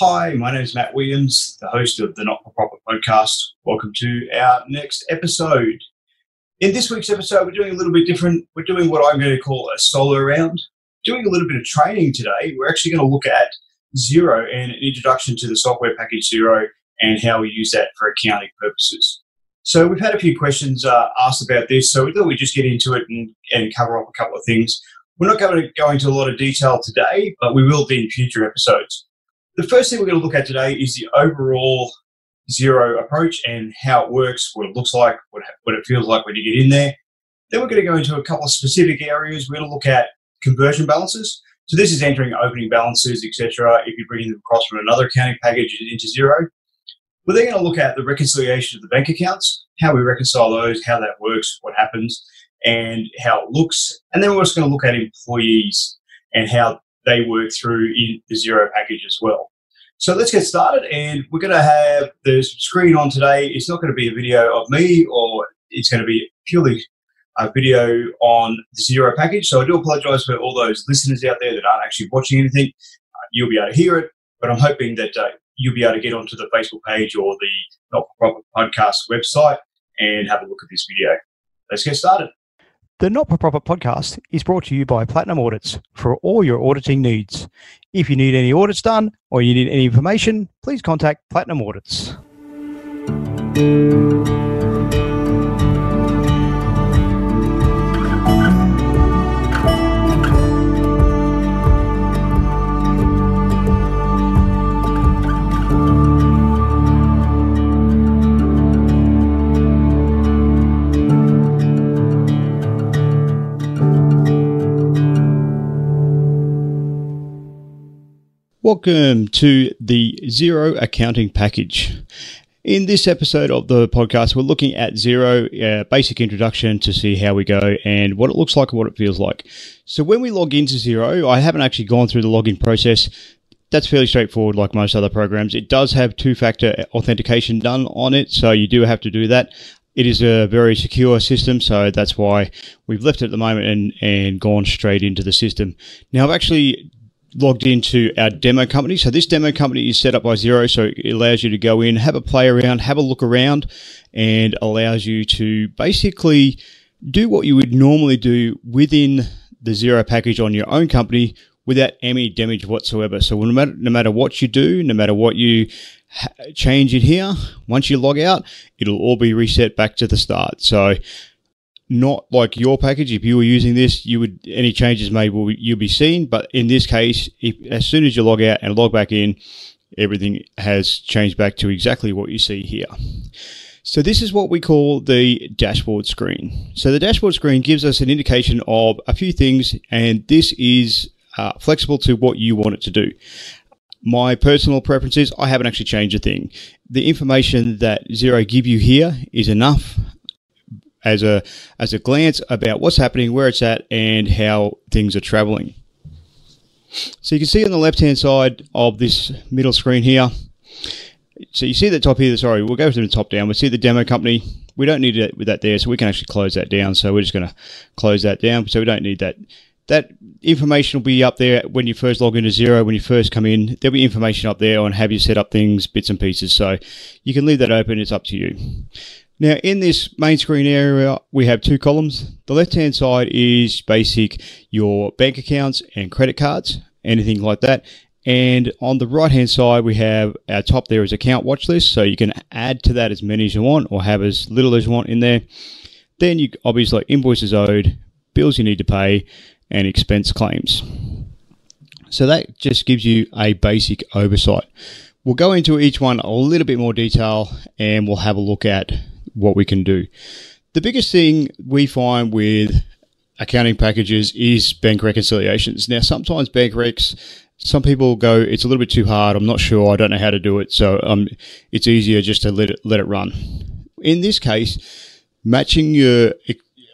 Hi, my name is Matt Williams, the host of the Not for Profit podcast. Welcome to our next episode. In this week's episode, we're doing a little bit different. We're doing what I'm going to call a solo round. Doing a little bit of training today. We're actually going to look at Xero and an introduction to the software package Xero and how we use that for accounting purposes. So we've had a few questions uh, asked about this, so we thought we'd just get into it and, and cover up a couple of things. We're not going to go into a lot of detail today, but we will be in future episodes. The first thing we're going to look at today is the overall Xero approach and how it works, what it looks like, what, what it feels like when you get in there. Then we're going to go into a couple of specific areas. We're going to look at conversion balances. So this is entering opening balances, etc. If you're bringing them across from another accounting package into Xero. We're then going to look at the reconciliation of the bank accounts, how we reconcile those, how that works, what happens, and how it looks. And then we're also going to look at employees and how they work through in the Xero package as well. So let's get started. And we're going to have the screen on today. It's not going to be a video of me, or it's going to be purely a video on the Xero package. So I do apologize for all those listeners out there that aren't actually watching anything. Uh, you'll be able to hear it, but I'm hoping that uh, you'll be able to get onto the Facebook page or the Not for Profit Podcast website and have a look at this video. Let's get started. The Not for Profit podcast is brought to you by Platinum Audits for all your auditing needs. If you need any audits done or you need any information, please contact Platinum Audits. Welcome to the Xero Accounting Package. In this episode of the podcast, we're looking at Xero, a basic introduction to see how we go and what it looks like and what it feels like. So, when we log into Xero, I haven't actually gone through the login process. That's fairly straightforward, like most other programs. It does have two factor authentication done on it, so you do have to do that. It is a very secure system, so that's why we've left it at the moment and, and gone straight into the system. Now, I've actually logged into our demo company. So this demo company is set up by Xero, so it allows you to go in, have a play around, have a look around, and allows you to basically do what you would normally do within the Xero package on your own company without any damage whatsoever. So no matter, no matter what you do, no matter what you ha- change in here, once you log out, it'll all be reset back to the start. So not like your package. If you were using this, you would any changes made will you'll be seen. But in this case, if as soon as you log out and log back in, everything has changed back to exactly what you see here. So this is what we call the dashboard screen. So the dashboard screen gives us an indication of a few things, and this is uh, flexible to what you want it to do. My personal preferences, I haven't actually changed a thing. The information that Xero give you here is enough as a as a glance about what's happening, where it's at, and how things are traveling. So you can see on the left hand side of this middle screen here. So you see the top here. Sorry, we'll go from the top down. We see the demo company. We don't need it with that there, so we can actually close that down. So we're just going to close that down. So we don't need that. That information will be up there when you first log into Xero. When you first come in, there'll be information up there on how you set up things, bits and pieces. So you can leave that open. It's up to you. Now, in this main screen area, we have two columns. The left hand side is basic your bank accounts and credit cards, anything like that. And on the right hand side, we have our top there is account watch list. So you can add to that as many as you want or have as little as you want in there. Then you obviously invoices owed, bills you need to pay, and expense claims. So that just gives you a basic oversight. We'll go into each one a little bit more detail and we'll have a look at what we can do. The biggest thing we find with accounting packages is bank reconciliations. Now, sometimes bank recs, some people go, it's a little bit too hard. I'm not sure. I don't know how to do it. So um, it's easier just to let it let it run. In this case, matching your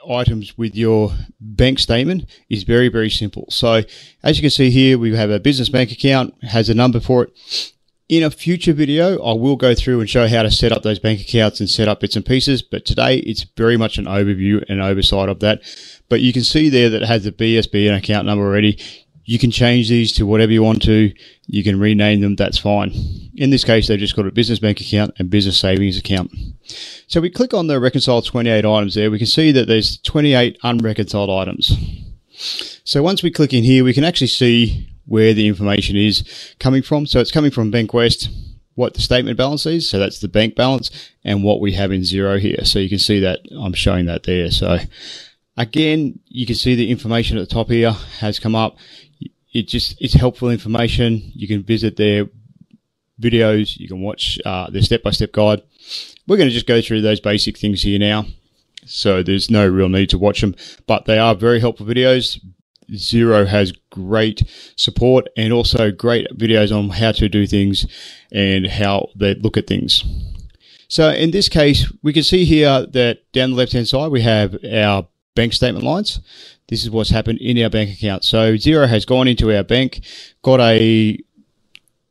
items with your bank statement is very very simple. So as you can see here, we have a business bank account has a number for it. In a future video, I will go through and show how to set up those bank accounts and set up bits and pieces, but today it's very much an overview and oversight of that. But you can see there that it has the BSB and account number already. You can change these to whatever you want to. You can rename them. That's fine. In this case, they've just got a business bank account and business savings account. So we click on the reconcile 28 items there. We can see that there's 28 unreconciled items. So once we click in here, we can actually see where the information is coming from. So it's coming from Bankwest, what the statement balance is. So that's the bank balance and what we have in Xero here. So you can see that I'm showing that there. So again, you can see the information at the top here has come up it just it's helpful information. You can visit their videos. You can watch uh, their step by step guide. We're going to just go through those basic things here now. So there's no real need to watch them, but they are very helpful videos. Xero has great support and also great videos on how to do things and how they look at things. So in this case, we can see here that down the left hand side, we have our bank statement lines this is what's happened in our bank account. So Xero has gone into our bank, got a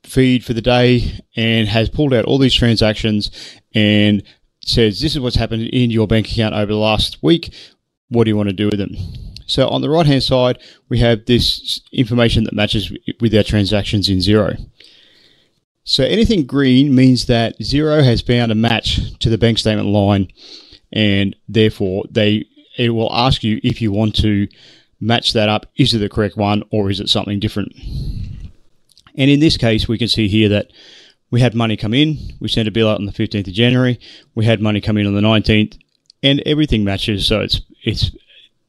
feed for the day, and has pulled out all these transactions and says, This is what's happened in your bank account over the last week. What do you want to do with them? So on the right hand side, we have this information that matches with our transactions in Xero. So anything green means that Xero has found a match to the bank statement line and therefore they it will ask you if you want to match that up. Is it the correct one or is it something different? And in this case, we can see here that we had money come in. We sent a bill out on the 15th of January. We had money come in on the 19th and everything matches. So it's, it's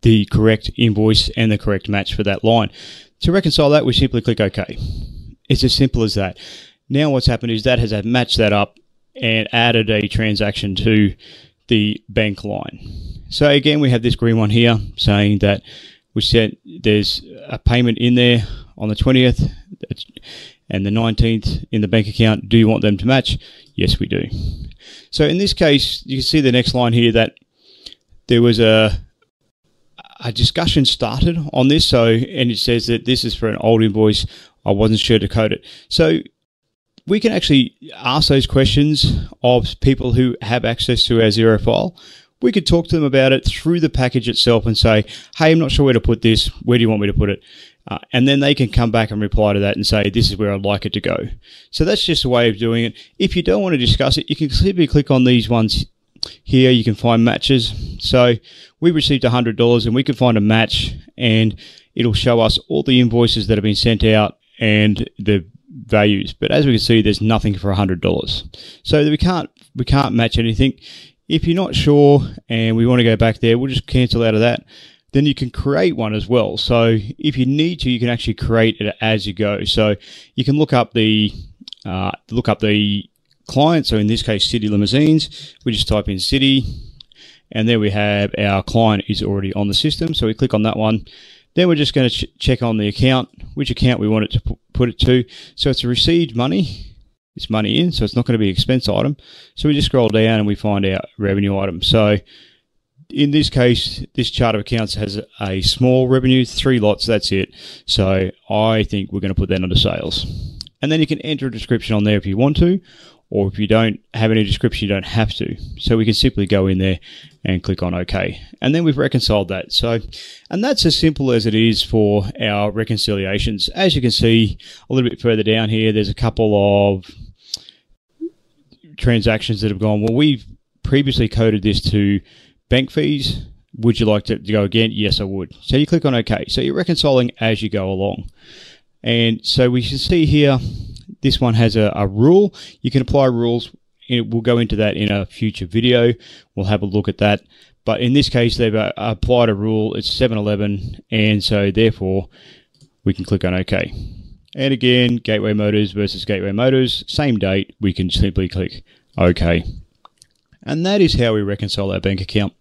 the correct invoice and the correct match for that line. To reconcile that, we simply click OK. It's as simple as that. Now what's happened is that has matched that up and added a transaction to the bank line. So again, we have this green one here saying that we said there's a payment in there on the 20th and the 19th in the bank account. Do you want them to match? Yes, we do. So in this case, you can see the next line here that there was a a discussion started on this. So and it says that this is for an old invoice. I wasn't sure to code it. So we can actually ask those questions of people who have access to our Xero file we could talk to them about it through the package itself and say, hey, I'm not sure where to put this. Where do you want me to put it? Uh, and then they can come back and reply to that and say, this is where I'd like it to go. So that's just a way of doing it. If you don't want to discuss it, you can simply click on these ones here. You can find matches. So we received $100 and we can find a match and it'll show us all the invoices that have been sent out and the values. But as we can see, there's nothing for $100. So we can't, we can't match anything. If you're not sure and we want to go back there, we'll just cancel out of that. Then you can create one as well. So if you need to, you can actually create it as you go. So you can look up the uh, look up the client. So in this case, City Limousines. We just type in City, and there we have our client is already on the system. So we click on that one. Then we're just going to ch- check on the account, which account we want it to put it to. So it's a received money It's money in, so it's not going to be expense item. So we just scroll down and we find our revenue item. So in this case, this chart of accounts has a small revenue, three lots, that's it. So I think we're going to put that under sales. And then you can enter a description on there if you want to, or if you don't have any description, you don't have to. So we can simply go in there and click on OK. And then we've reconciled that. So, and that's as simple as it is for our reconciliations. As you can see a little bit further down here, there's a couple of transactions that have gone, well, we've previously coded this to bank fees. Would you like to, go again? Yes, I would. So you click on OK. So you're reconciling as you go along. And so we can see here, this one has a, a rule. You can apply rules. We'll go into that in a future video. We'll have a look at that. But in this case, they've uh, applied a rule. It's 7-Eleven. And so therefore, we can click on OK. And again, Gateway Motors versus Gateway Motors, same date, we can simply click OK. And that is how we reconcile our bank account.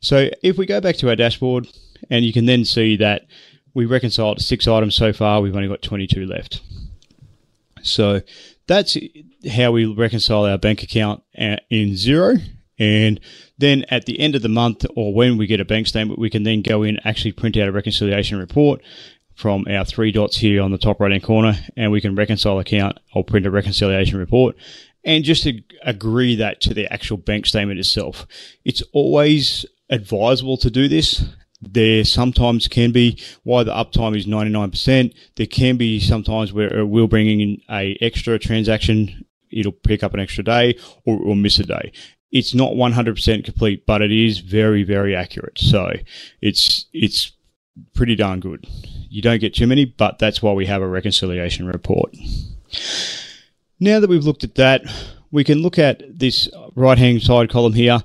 So if we go back to our dashboard, and you can then see that we reconciled six items so far, we've only got 22 left. So that's how we reconcile our bank account uh, in Xero. And then at the end of the month, or when we get a bank statement, we can then go in actually print out a reconciliation report from our three dots here on the top right hand corner and we can reconcile account or print a reconciliation report and just to agree that to the actual bank statement itself. It's always advisable to do this there sometimes can be why the uptime is 99%. There can be sometimes where it will bring in a extra transaction. It'll pick up an extra day or, or miss a day. It's not 100% complete, but it is very, very accurate. So it's, it's pretty darn good. You don't get too many, but that's why we have a reconciliation report. Now that we've looked at that, we can look at this right hand side column here.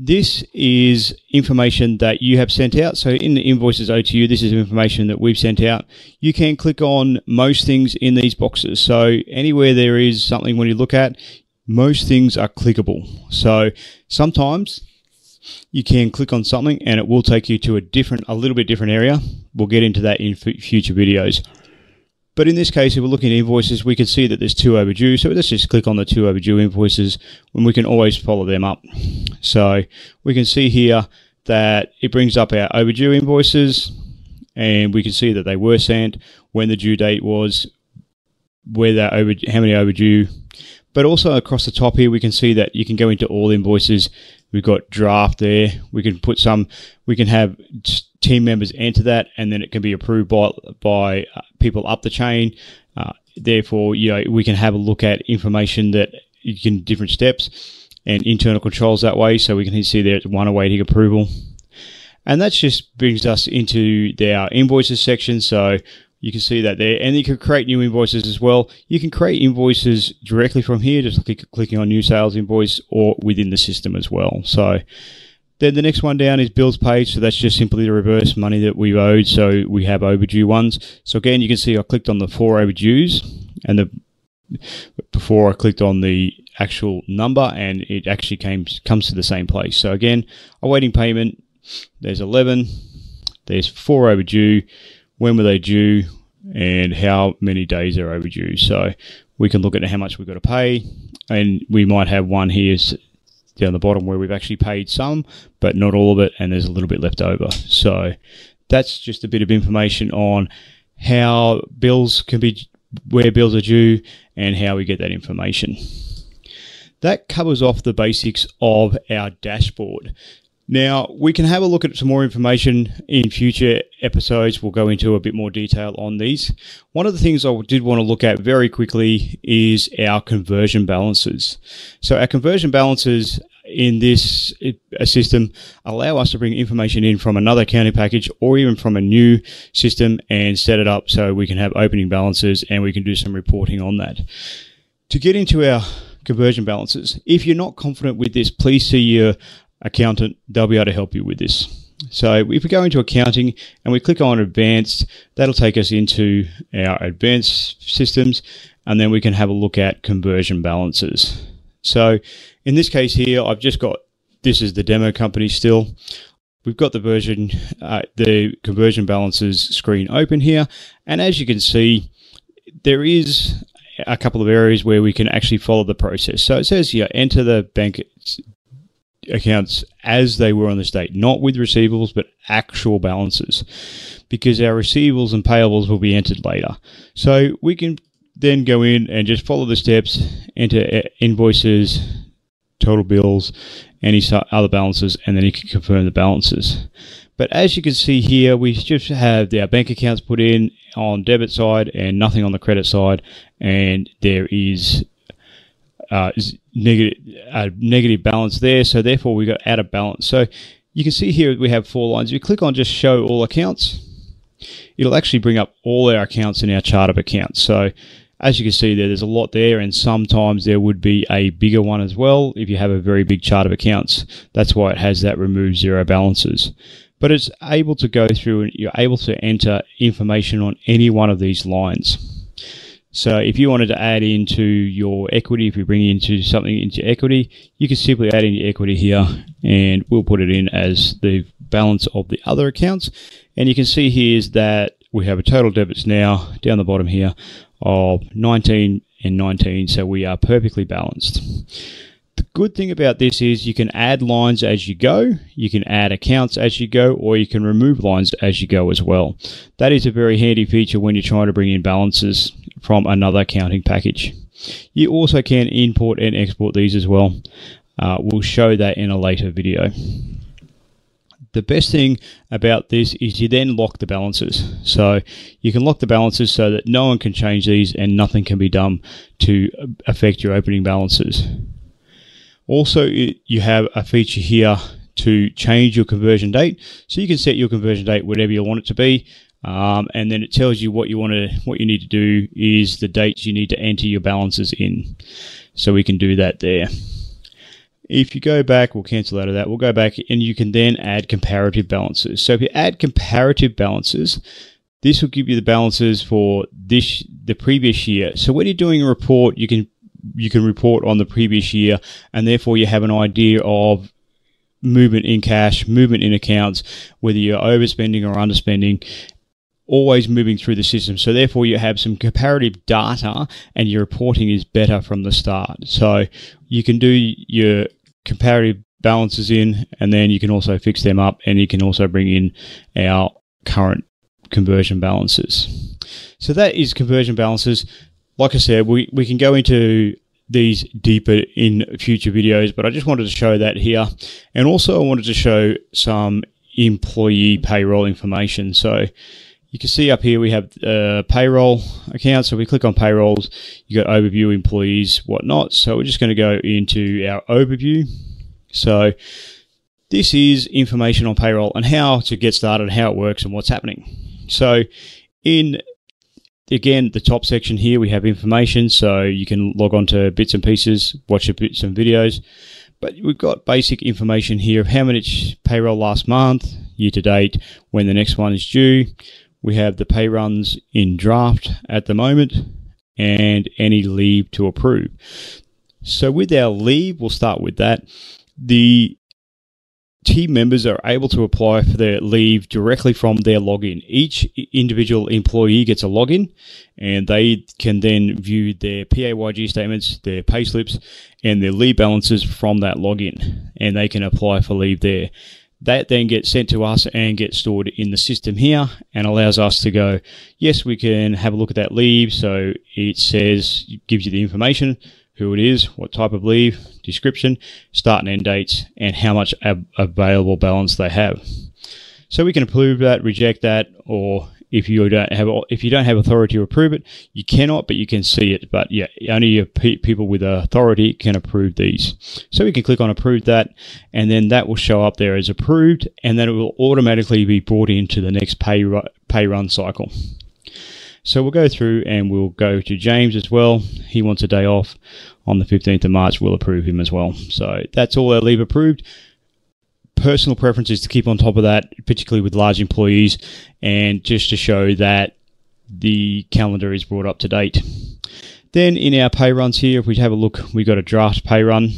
This is information that you have sent out. So in the invoices owed to you, this is information that we've sent out. You can click on most things in these boxes. So anywhere there is something when you look at, most things are clickable. So sometimes you can click on something and it will take you to a different, a little bit different area. We'll get into that in future videos. But in this case, if we're looking at invoices, we can see that there's two overdue. So let's just click on the two overdue invoices and we can always follow them up. So we can see here that it brings up our overdue invoices and we can see that they were sent, when the due date was, where that over, how many overdue. But also across the top here, we can see that you can go into all invoices We've got draft there. We can put some. We can have team members enter that, and then it can be approved by by uh, people up the chain. Uh, therefore, you know, we can have a look at information that you can different steps and internal controls that way. So we can see there it's one awaiting approval, and that just brings us into our invoices section. So you can see that there, and you can create new invoices as well. You can create invoices directly from here, just click, clicking on new sales invoice or within the system as well. So then the next one down is bills paid. So that's just simply the reverse money that we've owed. So we have overdue ones. So again, you can see I clicked on the four overdues and the before I clicked on the actual number and it actually came comes to the same place. So again, awaiting payment. There's 11. There's four overdue when were they due, and how many days they're overdue. So we can look at how much we've got to pay, and we might have one here down the bottom where we've actually paid some, but not all of it, and there's a little bit left over. So that's just a bit of information on how bills can be, where bills are due, and how we get that information. That covers off the basics of our dashboard. Now, we can have a look at some more information in future episodes. We'll go into a bit more detail on these. One of the things I did want to look at very quickly is our conversion balances. So, our conversion balances in this system allow us to bring information in from another accounting package or even from a new system and set it up so we can have opening balances and we can do some reporting on that. To get into our conversion balances, if you're not confident with this, please see your accountant, they'll be able to help you with this. So if we go into accounting and we click on advanced, that'll take us into our advanced systems and then we can have a look at conversion balances. So in this case here, I've just got, this is the demo company still. We've got the version, uh, the conversion balances screen open here. And as you can see, there is a couple of areas where we can actually follow the process. So it says here, enter the bank accounts as they were on this date, not with receivables, but actual balances, because our receivables and payables will be entered later. So we can then go in and just follow the steps, enter invoices, total bills, any other balances, and then you can confirm the balances. But as you can see here, we just have our bank accounts put in on debit side and nothing on the credit side, and there is uh, negative, uh, negative balance there. So therefore we got out of balance. So you can see here we have four lines. If you click on just show all accounts, it'll actually bring up all our accounts in our chart of accounts. So as you can see there, there's a lot there, and sometimes there would be a bigger one as well if you have a very big chart of accounts. That's why it has that remove zero balances. But it's able to go through and you're able to enter information on any one of these lines. So if you wanted to add into your equity, if you bring into something into equity, you can simply add in your equity here and we'll put it in as the balance of the other accounts. And you can see here is that we have a total debits now down the bottom here of 19 and 19. So we are perfectly balanced. The good thing about this is you can add lines as you go, you can add accounts as you go, or you can remove lines as you go as well. That is a very handy feature when you're trying to bring in balances from another accounting package. You also can import and export these as well. Uh, we'll show that in a later video. The best thing about this is you then lock the balances. So you can lock the balances so that no one can change these and nothing can be done to affect your opening balances. Also, you have a feature here to change your conversion date. So you can set your conversion date whatever you want it to be. Um, and then it tells you what you want to, what you need to do is the dates you need to enter your balances in. So we can do that there. If you go back, we'll cancel out of that. We'll go back and you can then add comparative balances. So if you add comparative balances, this will give you the balances for this the previous year. So when you're doing a report, you can you can report on the previous year, and therefore you have an idea of movement in cash, movement in accounts, whether you're overspending or underspending, always moving through the system. So therefore you have some comparative data and your reporting is better from the start. So you can do your comparative balances in, and then you can also fix them up, and you can also bring in our current conversion balances. So that is conversion balances. Like I said, we, we can go into these deeper in future videos, but I just wanted to show that here. And also I wanted to show some employee payroll information. So you can see up here we have uh, payroll account. So we click on payrolls, you got overview, employees, whatnot. So we're just going to go into our overview. So this is information on payroll and how to get started, how it works, and what's happening. So in again the top section here we have information, so you can log on to bits and pieces, watch a bits and videos. But we've got basic information here of how much payroll last month, year to date, when the next one is due. We have the pay runs in draft at the moment and any leave to approve. So with our leave, we'll start with that. The team members are able to apply for their leave directly from their login. Each individual employee gets a login and they can then view their PAYG statements, their pay slips, and their leave balances from that login and they can apply for leave there. That then gets sent to us and gets stored in the system here and allows us to go, yes, we can have a look at that leave. So it says, gives you the information, who it is, what type of leave, description, start and end dates, and how much ab- available balance they have. So we can approve that, reject that, or if you don't have if you don't have authority to approve it, you cannot, but you can see it. But yeah, only pe- people with authority can approve these. So we can click on approve that, and then that will show up there as approved, and then it will automatically be brought into the next pay pay run cycle. So we'll go through and we'll go to James as well. He wants a day off on the 15th of March. We'll approve him as well. So that's all our leave approved personal preference is to keep on top of that, particularly with large employees, and just to show that the calendar is brought up to date. Then in our pay runs here, if we have a look, we've got a draft pay run.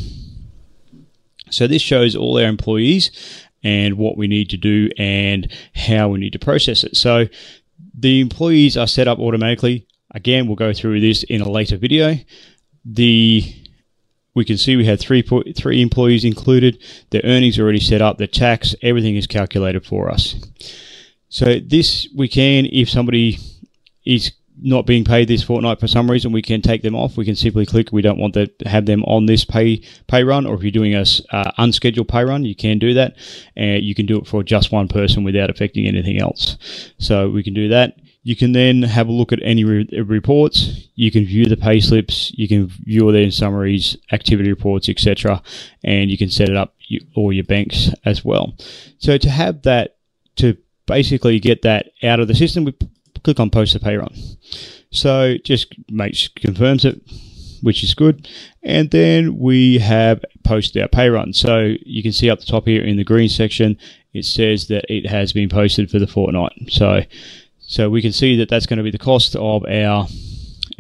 So this shows all our employees and what we need to do and how we need to process it. So the employees are set up automatically. Again, we'll go through this in a later video. The we can see we had three three employees included. The earnings are already set up. The tax, everything is calculated for us. So this we can, if somebody is not being paid this fortnight for some reason, we can take them off. We can simply click. We don't want to have them on this pay pay run, or if you're doing a uh, unscheduled pay run, you can do that, and you can do it for just one person without affecting anything else. So we can do that. You can then have a look at any re- reports. You can view the pay slips. You can view their summaries, activity reports, etc. And you can set it up you, all your banks as well. So to have that, to basically get that out of the system, we click on post the pay run. So just makes confirms it, which is good. And then we have posted our pay run. So you can see up the top here in the green section, it says that it has been posted for the fortnight. So so we can see that that's going to be the cost of our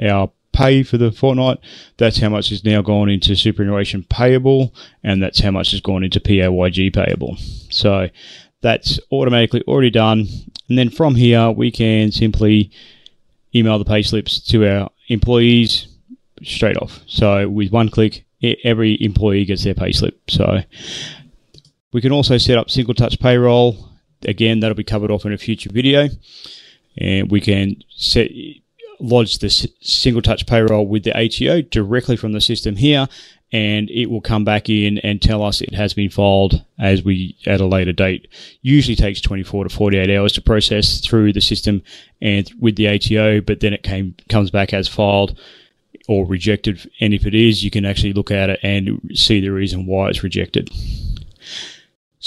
our pay for the fortnight. That's how much is now gone into superannuation payable, and that's how much has gone into PAYG payable. So that's automatically already done. And then from here, we can simply email the pay slips to our employees straight off. So with one click, every employee gets their pay slip. So we can also set up single touch payroll. Again, that'll be covered off in a future video and we can set lodge the single touch payroll with the ATO directly from the system here and it will come back in and tell us it has been filed as we at a later date. Usually takes 24 to 48 hours to process through the system and with the ATO, but then it came comes back as filed or rejected. And if it is, you can actually look at it and see the reason why it's rejected.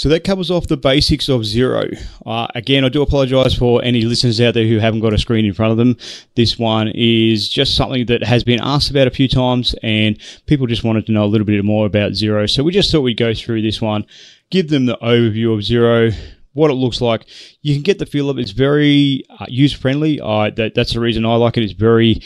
So that covers off the basics of Xero. Uh, again, I do apologize for any listeners out there who haven't got a screen in front of them. This one is just something that has been asked about a few times, and people just wanted to know a little bit more about Xero. So we just thought we'd go through this one, give them the overview of Xero, what it looks like. You can get the feel of it. It's very uh, user friendly. Uh, that, that's the reason I like it. It's very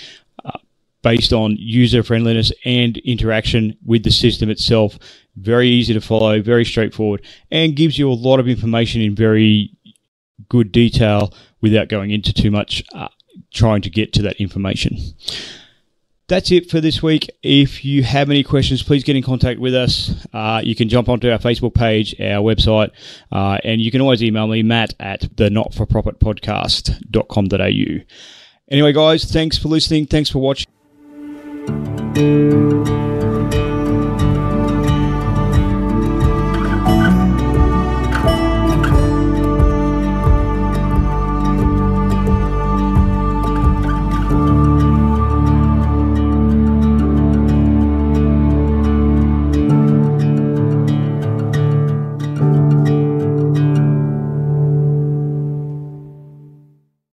uh, based on user friendliness and interaction with the system itself. Very easy to follow, very straightforward, and gives you a lot of information in very good detail without going into too much uh, trying to get to that information. That's it for this week. If you have any questions, please get in contact with us. Uh, you can jump onto our Facebook page, our website, uh, and you can always email me, matt at the not for profit podcast.com.au. Anyway, guys, thanks for listening. Thanks for watching.